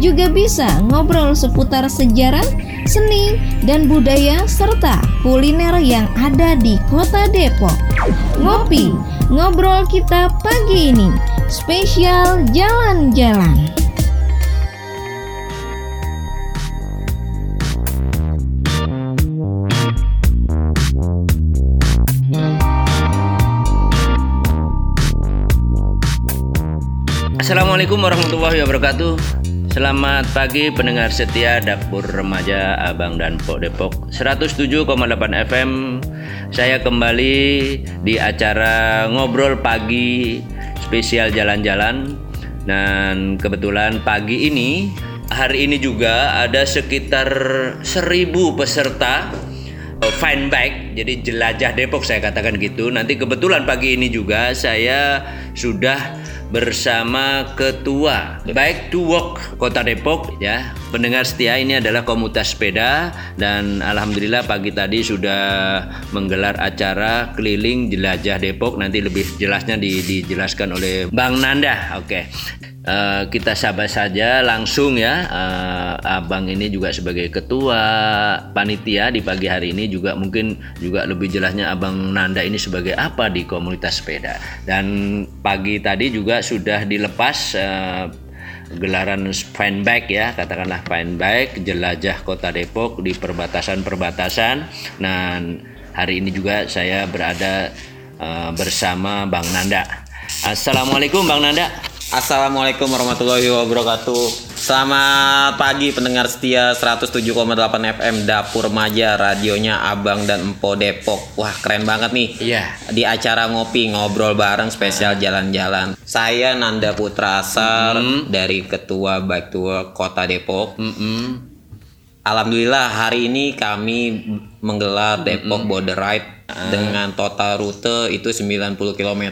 juga bisa ngobrol seputar sejarah, seni, dan budaya serta kuliner yang ada di Kota Depok. Ngopi, ngobrol kita pagi ini, spesial jalan-jalan. Assalamualaikum warahmatullahi wabarakatuh Selamat pagi pendengar setia Dapur Remaja Abang dan Pok Depok. 107,8 FM Saya kembali di acara Ngobrol Pagi spesial jalan-jalan. Dan kebetulan pagi ini Hari ini juga ada sekitar seribu peserta uh, fine bike jadi jelajah Depok saya katakan gitu. Nanti kebetulan pagi ini juga saya sudah bersama ketua Bike to Walk Kota Depok ya. Pendengar setia ini adalah komunitas sepeda dan alhamdulillah pagi tadi sudah menggelar acara keliling jelajah Depok. Nanti lebih jelasnya di, dijelaskan oleh Bang Nanda. Oke. Uh, kita sabar saja langsung ya. Uh, abang ini juga sebagai ketua panitia di pagi hari ini juga mungkin juga lebih jelasnya abang Nanda ini sebagai apa di komunitas sepeda. Dan pagi tadi juga sudah dilepas uh, gelaran fine bike ya katakanlah fine bike jelajah kota Depok di perbatasan-perbatasan. Dan hari ini juga saya berada uh, bersama Bang Nanda. Assalamualaikum Bang Nanda Assalamualaikum warahmatullahi wabarakatuh. Selamat pagi pendengar setia 107,8 FM Dapur Remaja radionya Abang dan Empo Depok. Wah, keren banget nih. Iya. Di acara ngopi ngobrol bareng spesial jalan-jalan. Saya Nanda Putra Asar dari Ketua Bike Tour Kota Depok. Mm-mm. Alhamdulillah hari ini kami menggelar Depok Border Ride dengan total rute itu 90 km.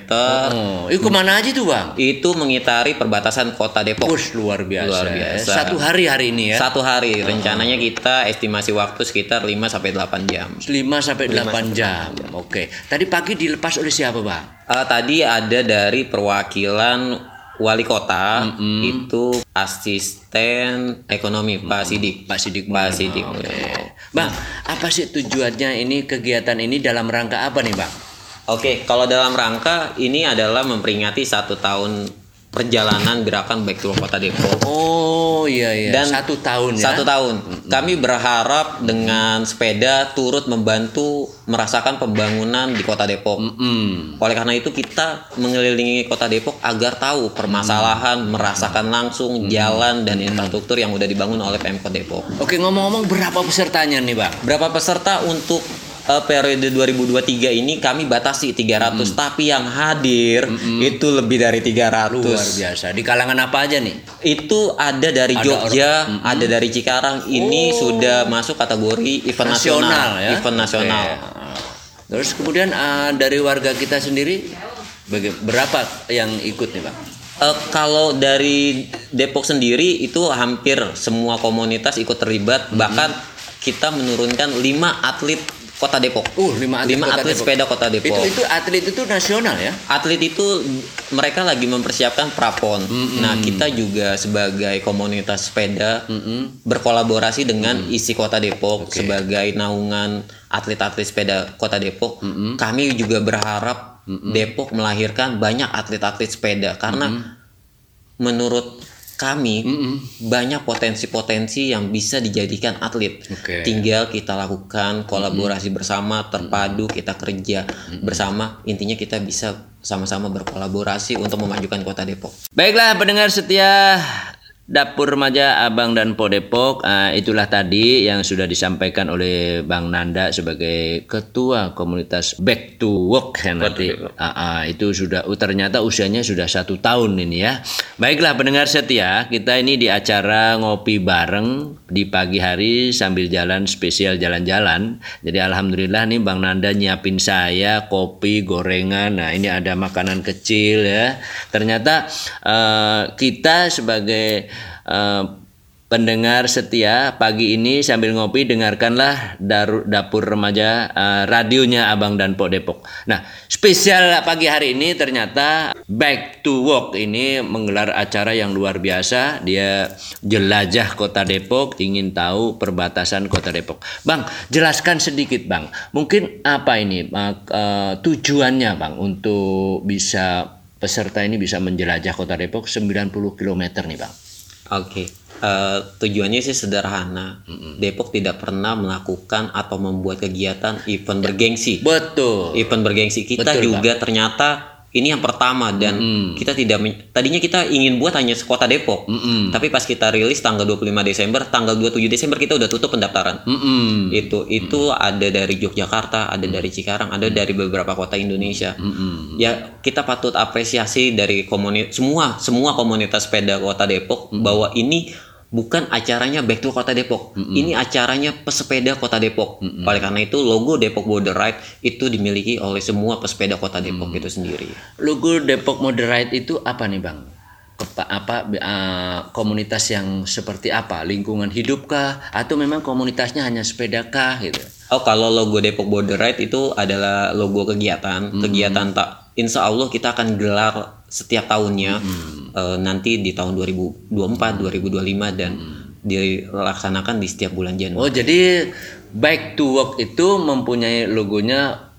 Oh, itu ke mana aja tuh bang? Itu mengitari perbatasan Kota Depok. Push luar biasa. Luar biasa. Satu hari hari ini ya. Satu hari. Rencananya kita estimasi waktu sekitar 5 sampai 8 jam. 5 sampai 8 jam. Oke. Tadi pagi dilepas oleh siapa, Bang? Eh, tadi ada dari perwakilan wali kota itu asisten ekonomi Pak Sidik. Pak Sidik. Pak Sidik. Oke. Bang, apa sih tujuannya ini kegiatan ini dalam rangka apa nih, Bang? Oke, kalau dalam rangka ini adalah memperingati satu tahun perjalanan gerakan Back to Kota Depok. Oh, iya iya. Dan satu tahun ya. Satu tahun. Kami berharap dengan sepeda turut membantu merasakan pembangunan di Kota Depok. Hmm. Oleh karena itu kita mengelilingi Kota Depok agar tahu permasalahan, merasakan langsung jalan dan infrastruktur yang udah dibangun oleh Pemkot Depok. Oke, ngomong-ngomong berapa pesertanya nih, Bang? Berapa peserta untuk eh, periode 2023 ini kami batasi 300 tapi yang hadir itu lebih dari 300. Luar biasa. Di kalangan apa aja nih? Itu ada dari Ada Jogja, ada dari Cikarang. Ini sudah masuk kategori event nasional, Nasional ya. event nasional. Oke. Terus kemudian ah, dari warga kita sendiri berapa yang ikut nih, Bang? Eh, kalau dari Depok sendiri itu hampir semua komunitas ikut terlibat. Bahkan kita menurunkan 5 atlet Kota Depok. Uh, lima atlet Lima Kota atlet Depok. sepeda Kota Depok. Itu itu atlet itu nasional ya? Atlet itu mereka lagi mempersiapkan prapon. Nah, kita juga sebagai komunitas sepeda berkolaborasi dengan isi Kota Depok sebagai naungan atlet-atlet sepeda Kota Depok. Kami juga berharap Depok melahirkan banyak atlet-atlet sepeda karena menurut kami banyak potensi-potensi yang bisa dijadikan atlet. Oke. Tinggal kita lakukan kolaborasi bersama, terpadu, kita kerja bersama. Intinya kita bisa sama-sama berkolaborasi untuk memajukan Kota Depok. Baiklah pendengar setia Dapur Remaja Abang dan Po Depok uh, itulah tadi yang sudah disampaikan oleh Bang Nanda sebagai ketua komunitas Back to Work ya nanti uh, uh, itu sudah uh, ternyata usianya sudah satu tahun ini ya. Baiklah pendengar setia kita ini di acara ngopi bareng di pagi hari sambil jalan spesial jalan-jalan. Jadi alhamdulillah nih Bang Nanda nyiapin saya kopi gorengan. Nah ini ada makanan kecil ya. Ternyata uh, kita sebagai uh, pendengar setia pagi ini sambil ngopi dengarkanlah daru, dapur remaja uh, radionya Abang dan Pok Depok. Nah, spesial pagi hari ini ternyata Back to Work ini menggelar acara yang luar biasa. Dia jelajah Kota Depok, ingin tahu perbatasan Kota Depok. Bang, jelaskan sedikit, Bang. Mungkin apa ini uh, uh, tujuannya, Bang, untuk bisa peserta ini bisa menjelajah Kota Depok 90 km nih, Bang. Oke. Okay. Uh, tujuannya sih sederhana. Mm-hmm. Depok tidak pernah melakukan atau membuat kegiatan event bergengsi. Betul. Event bergengsi kita Betul, juga bang. ternyata ini yang pertama dan mm. kita tidak tadinya kita ingin buat hanya sekota Depok. Mm -mm. Tapi pas kita rilis tanggal 25 Desember, tanggal 27 Desember kita udah tutup pendaftaran. Mm -mm. Itu itu mm. ada dari Yogyakarta, ada dari Cikarang, ada dari beberapa kota Indonesia. Mm -mm. Ya, kita patut apresiasi dari komunitas semua semua komunitas sepeda Kota Depok mm. bahwa ini bukan acaranya Back to Kota Depok. Mm -hmm. Ini acaranya pesepeda Kota Depok. Mm -hmm. Oleh karena itu logo Depok Border Ride itu dimiliki oleh semua pesepeda Kota Depok mm. itu sendiri. Logo Depok Border Ride itu apa nih, Bang? Kepa, apa uh, komunitas yang seperti apa? Lingkungan hidupkah atau memang komunitasnya hanya sepeda kah gitu? Oh, kalau logo Depok Border Ride itu adalah logo kegiatan, mm. kegiatan tak insya Allah kita akan gelar setiap tahunnya hmm. uh, nanti di tahun 2024 2025 dan hmm. dilaksanakan di setiap bulan Januari. Oh jadi Back to Work itu mempunyai logonya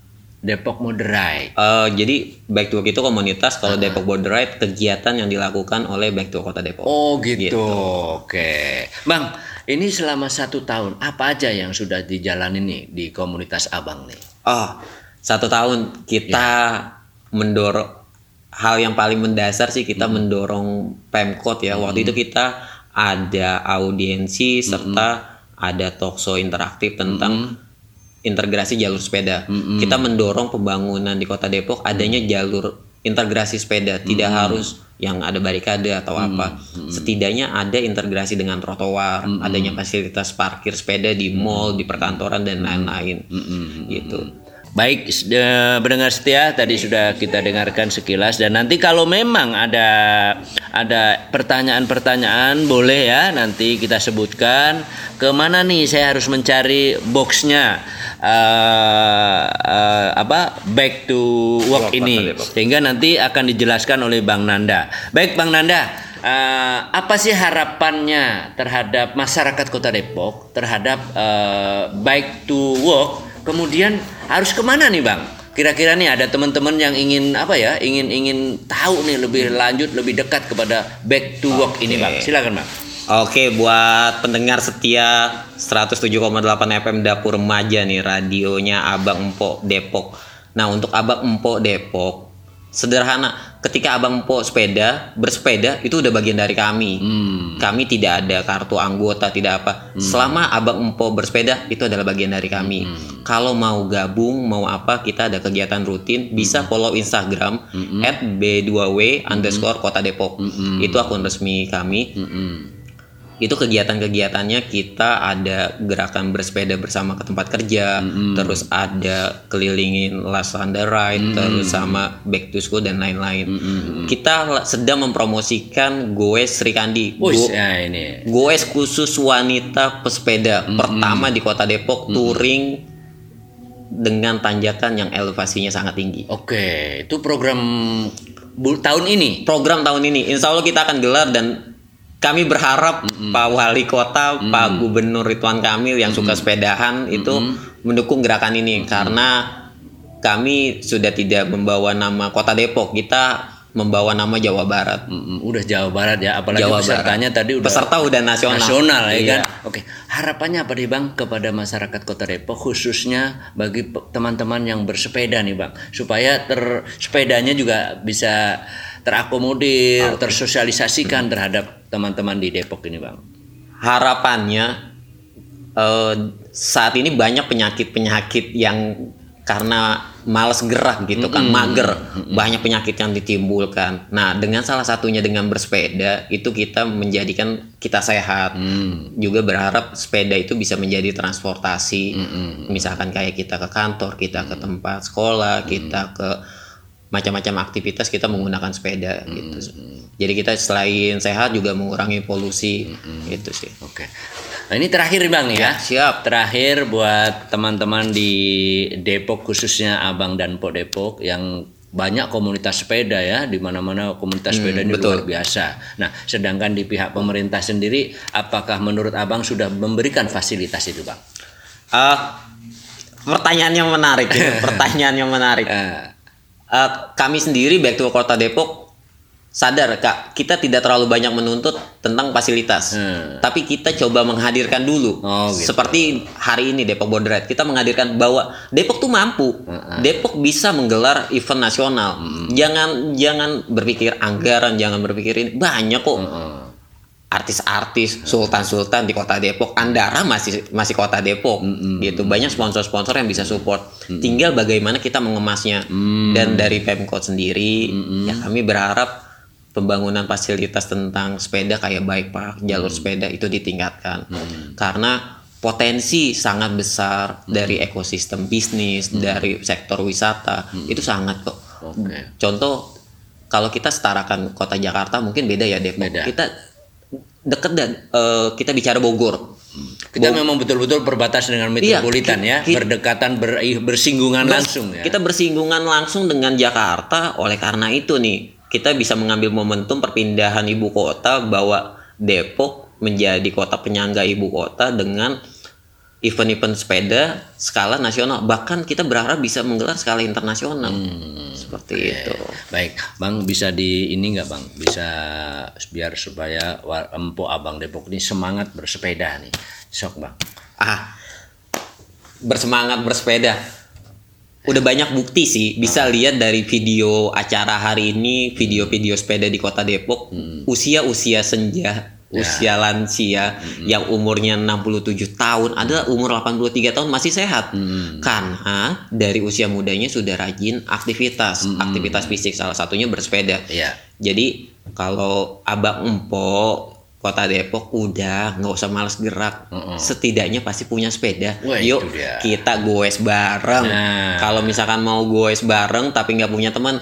Depok Moderate. Uh, jadi Back to Work itu komunitas, kalau uh. Depok Moderate kegiatan yang dilakukan oleh Back to Work Kota Depok. Oh gitu. gitu. Oke, Bang. Ini selama satu tahun apa aja yang sudah dijalani nih di komunitas Abang nih? Oh, satu tahun kita ya. mendorong hal yang paling mendasar sih kita hmm. mendorong Pemkot ya. Hmm. Waktu itu kita ada audiensi hmm. serta ada talkshow interaktif tentang hmm. integrasi jalur sepeda. Hmm. Kita mendorong pembangunan di Kota Depok adanya hmm. jalur integrasi sepeda, tidak hmm. harus yang ada barikade atau hmm. apa. Hmm. Setidaknya ada integrasi dengan trotoar, hmm. adanya fasilitas parkir sepeda di mall, di perkantoran dan lain-lain. Hmm. Gitu. Baik, pendengar setia tadi sudah kita dengarkan sekilas. Dan nanti kalau memang ada ada pertanyaan-pertanyaan boleh ya nanti kita sebutkan. Ke mana nih saya harus mencari boxnya? Uh, uh, apa back to work ini. sehingga nanti akan dijelaskan oleh Bang Nanda. Baik Bang Nanda, uh, apa sih harapannya terhadap masyarakat Kota Depok terhadap uh, back to work kemudian harus ke mana nih bang? Kira-kira nih ada teman-teman yang ingin apa ya? Ingin ingin tahu nih lebih lanjut, lebih dekat kepada back to work okay. ini bang. Silakan bang. Oke, buat pendengar setia 107,8 FM Dapur Remaja nih radionya Abang Empok Depok. Nah, untuk Abang Empok Depok sederhana ketika abang po sepeda bersepeda itu udah bagian dari kami hmm. kami tidak ada kartu anggota tidak apa hmm. selama abang empo bersepeda itu adalah bagian dari kami hmm. kalau mau gabung mau apa kita ada kegiatan rutin bisa hmm. follow instagram hmm. at b2w underscore kota depok hmm. itu akun resmi kami hmm itu kegiatan-kegiatannya kita ada gerakan bersepeda bersama ke tempat kerja, mm-hmm. terus ada kelilingin last under ride, mm-hmm. terus sama back to school dan lain-lain. Mm-hmm. Kita sedang mempromosikan goes Sri Kandi. Go- ya ini. Goes khusus wanita pesepeda mm-hmm. pertama di Kota Depok mm-hmm. touring dengan tanjakan yang elevasinya sangat tinggi. Oke, itu program tahun ini. Program tahun ini, Insya Allah kita akan gelar dan kami berharap mm -hmm. Pak Wali Kota, mm -hmm. Pak Gubernur Ridwan Kamil yang suka sepedahan itu mm -hmm. mendukung gerakan ini mm -hmm. karena kami sudah tidak membawa nama Kota Depok, kita membawa nama Jawa Barat. Mm -hmm. Udah Jawa Barat ya, apalagi Jawa pesertanya Barat. tadi udah peserta udah nasional. Nasional ya iya. kan. Oke, harapannya apa nih Bang kepada masyarakat Kota Depok khususnya bagi teman-teman yang bersepeda nih Bang, supaya ter sepedanya juga bisa terakomodir, okay. tersosialisasikan terhadap teman-teman di Depok ini bang? Harapannya eh, saat ini banyak penyakit-penyakit yang karena males gerak gitu kan mager. Banyak penyakit yang ditimbulkan. Nah dengan salah satunya dengan bersepeda itu kita menjadikan kita sehat. Juga berharap sepeda itu bisa menjadi transportasi. Misalkan kayak kita ke kantor kita ke tempat sekolah kita ke macam-macam aktivitas kita menggunakan sepeda gitu jadi kita selain sehat juga mengurangi polusi itu sih Oke. Nah, ini terakhir bang ya. siap. Terakhir buat teman-teman di Depok khususnya Abang dan Pok Depok yang banyak komunitas sepeda ya di mana-mana komunitas sepeda ini luar biasa. Nah, sedangkan di pihak pemerintah sendiri, apakah menurut abang sudah memberikan fasilitas itu, bang? Ah, pertanyaan yang menarik, ini, pertanyaan yang menarik. Eh, Eh, kami sendiri back to Kota Depok sadar kak kita tidak terlalu banyak menuntut tentang fasilitas, Hmm. tapi kita coba menghadirkan dulu. Oh, gitu. Seperti hari ini Depok Bondret kita menghadirkan bahwa Depok tuh mampu, Depok bisa menggelar event nasional. Jangan jangan berpikir anggaran, jangan berpikir ini banyak kok artis-artis sultan-sultan di kota Depok Andara masih masih kota Depok gitu. Banyak sponsor-sponsor yang bisa support. Tinggal bagaimana kita mengemasnya. Dan dari Pemkot sendiri ya kami berharap pembangunan fasilitas tentang sepeda kayak bike park jalur sepeda itu ditingkatkan. Karena potensi sangat besar dari ekosistem bisnis dari sektor wisata itu sangat kok. Oke. contoh kalau kita setarakan kota Jakarta mungkin beda ya Depok Beda. kita deket dan eh, kita bicara Bogor. Kita memang betul-betul berbatas dengan metropolitan Iya, ya, berdekatan ber- bersinggungan langsung ya. kita bersinggungan langsung dengan Jakarta. Oleh karena itu nih kita bisa mengambil momentum perpindahan ibu kota bahwa Depok menjadi kota penyangga ibu kota dengan event-event sepeda skala nasional. Bahkan kita berharap bisa menggelar skala internasional. Hmm, seperti itu. Baik, Bang bisa di ini nggak Bang? Bisa biar supaya empuk Abang Depok ini semangat bersepeda nih. Sok Bang. ah. Bersemangat bersepeda. Udah banyak bukti sih. Bisa lihat dari video acara hari ini video-video sepeda di kota Depok. Usia-usia senja usia lansia yang umurnya 67 tahun ada umur 83 tahun masih sehat. Karena dari usia mudanya sudah rajin aktivitas aktivitas fisik salah satunya bersepeda. Iya. jadi kalau abang empo kota Depok udah nggak usah males gerak. Setidaknya pasti punya sepeda. Wah, yuk kita goes bareng. Nah. kalau misalkan mau goes bareng tapi nggak punya teman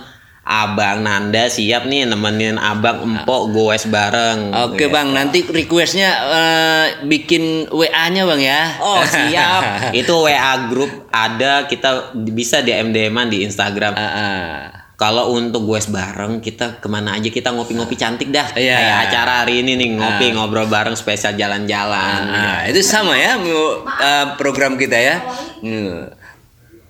abang Nanda siap nih nemenin abang empok goes bareng Oke Bang, nanti requestnya eh, bikin WA-nya Bang ya. Oh siap, itu WA grup ada kita bisa DM DM-an di Instagram. Ah, ah. Kalau untuk gue bareng kita ke mana aja kita ngopi-ngopi cantik dah Iya. kayak acara hari ini nih ngopi ngobrol bareng spesial jalan-jalan. Nah, itu sama ya eh, program kita ya. Hmm.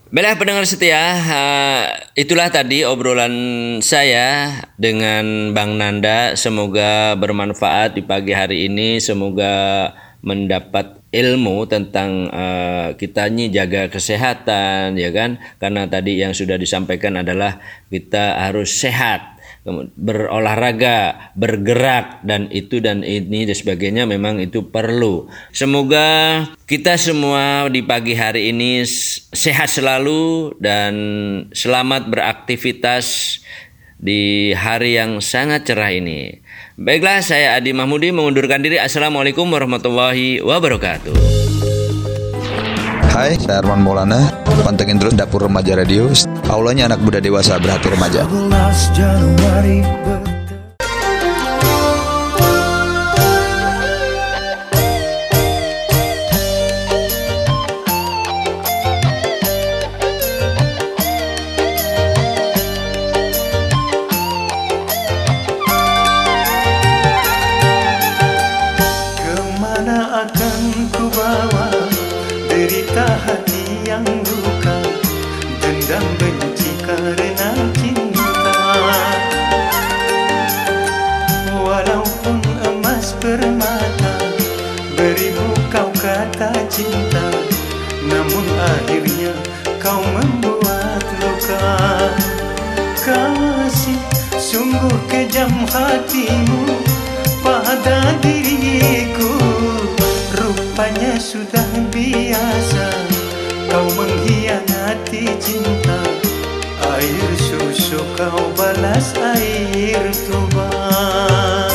Baiklah pendengar setia, eh, itulah tadi obrolan saya dengan Bang Nanda. Semoga bermanfaat di pagi hari ini. Semoga mendapat ilmu tentang eh, kita ini jaga kesehatan, ya kan? Karena tadi yang sudah disampaikan adalah kita harus sehat berolahraga, bergerak dan itu dan ini dan sebagainya memang itu perlu. Semoga kita semua di pagi hari ini sehat selalu dan selamat beraktivitas di hari yang sangat cerah ini. Baiklah, saya Adi Mahmudi mengundurkan diri. Assalamualaikum warahmatullahi wabarakatuh. Hai, saya Arman Maulana. Pantengin terus Dapur Remaja Radio. Aulanya anak muda dewasa berhati remaja. kejam hatimu pada diriku. Rupanya sudah biasa kau mengkhianati cinta. Air susu kau balas air tuba.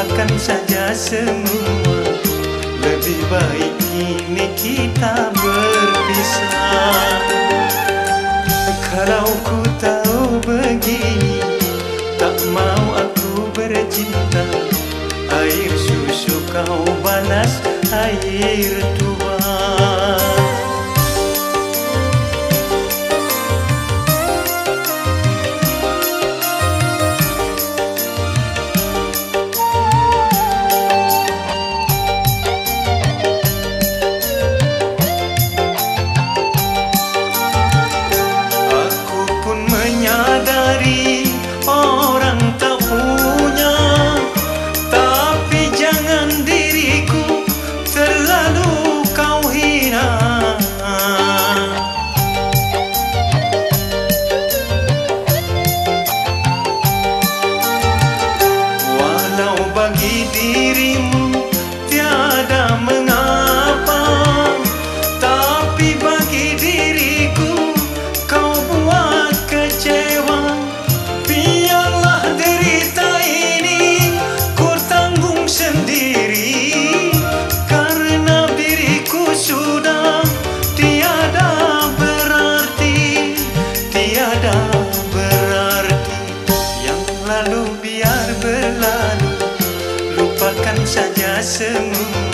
lupakan saja semua Lebih baik kini kita berpisah. Kalau ku tahu begini Tak mau aku bercinta. Air susu kau balas air tua. esquecendo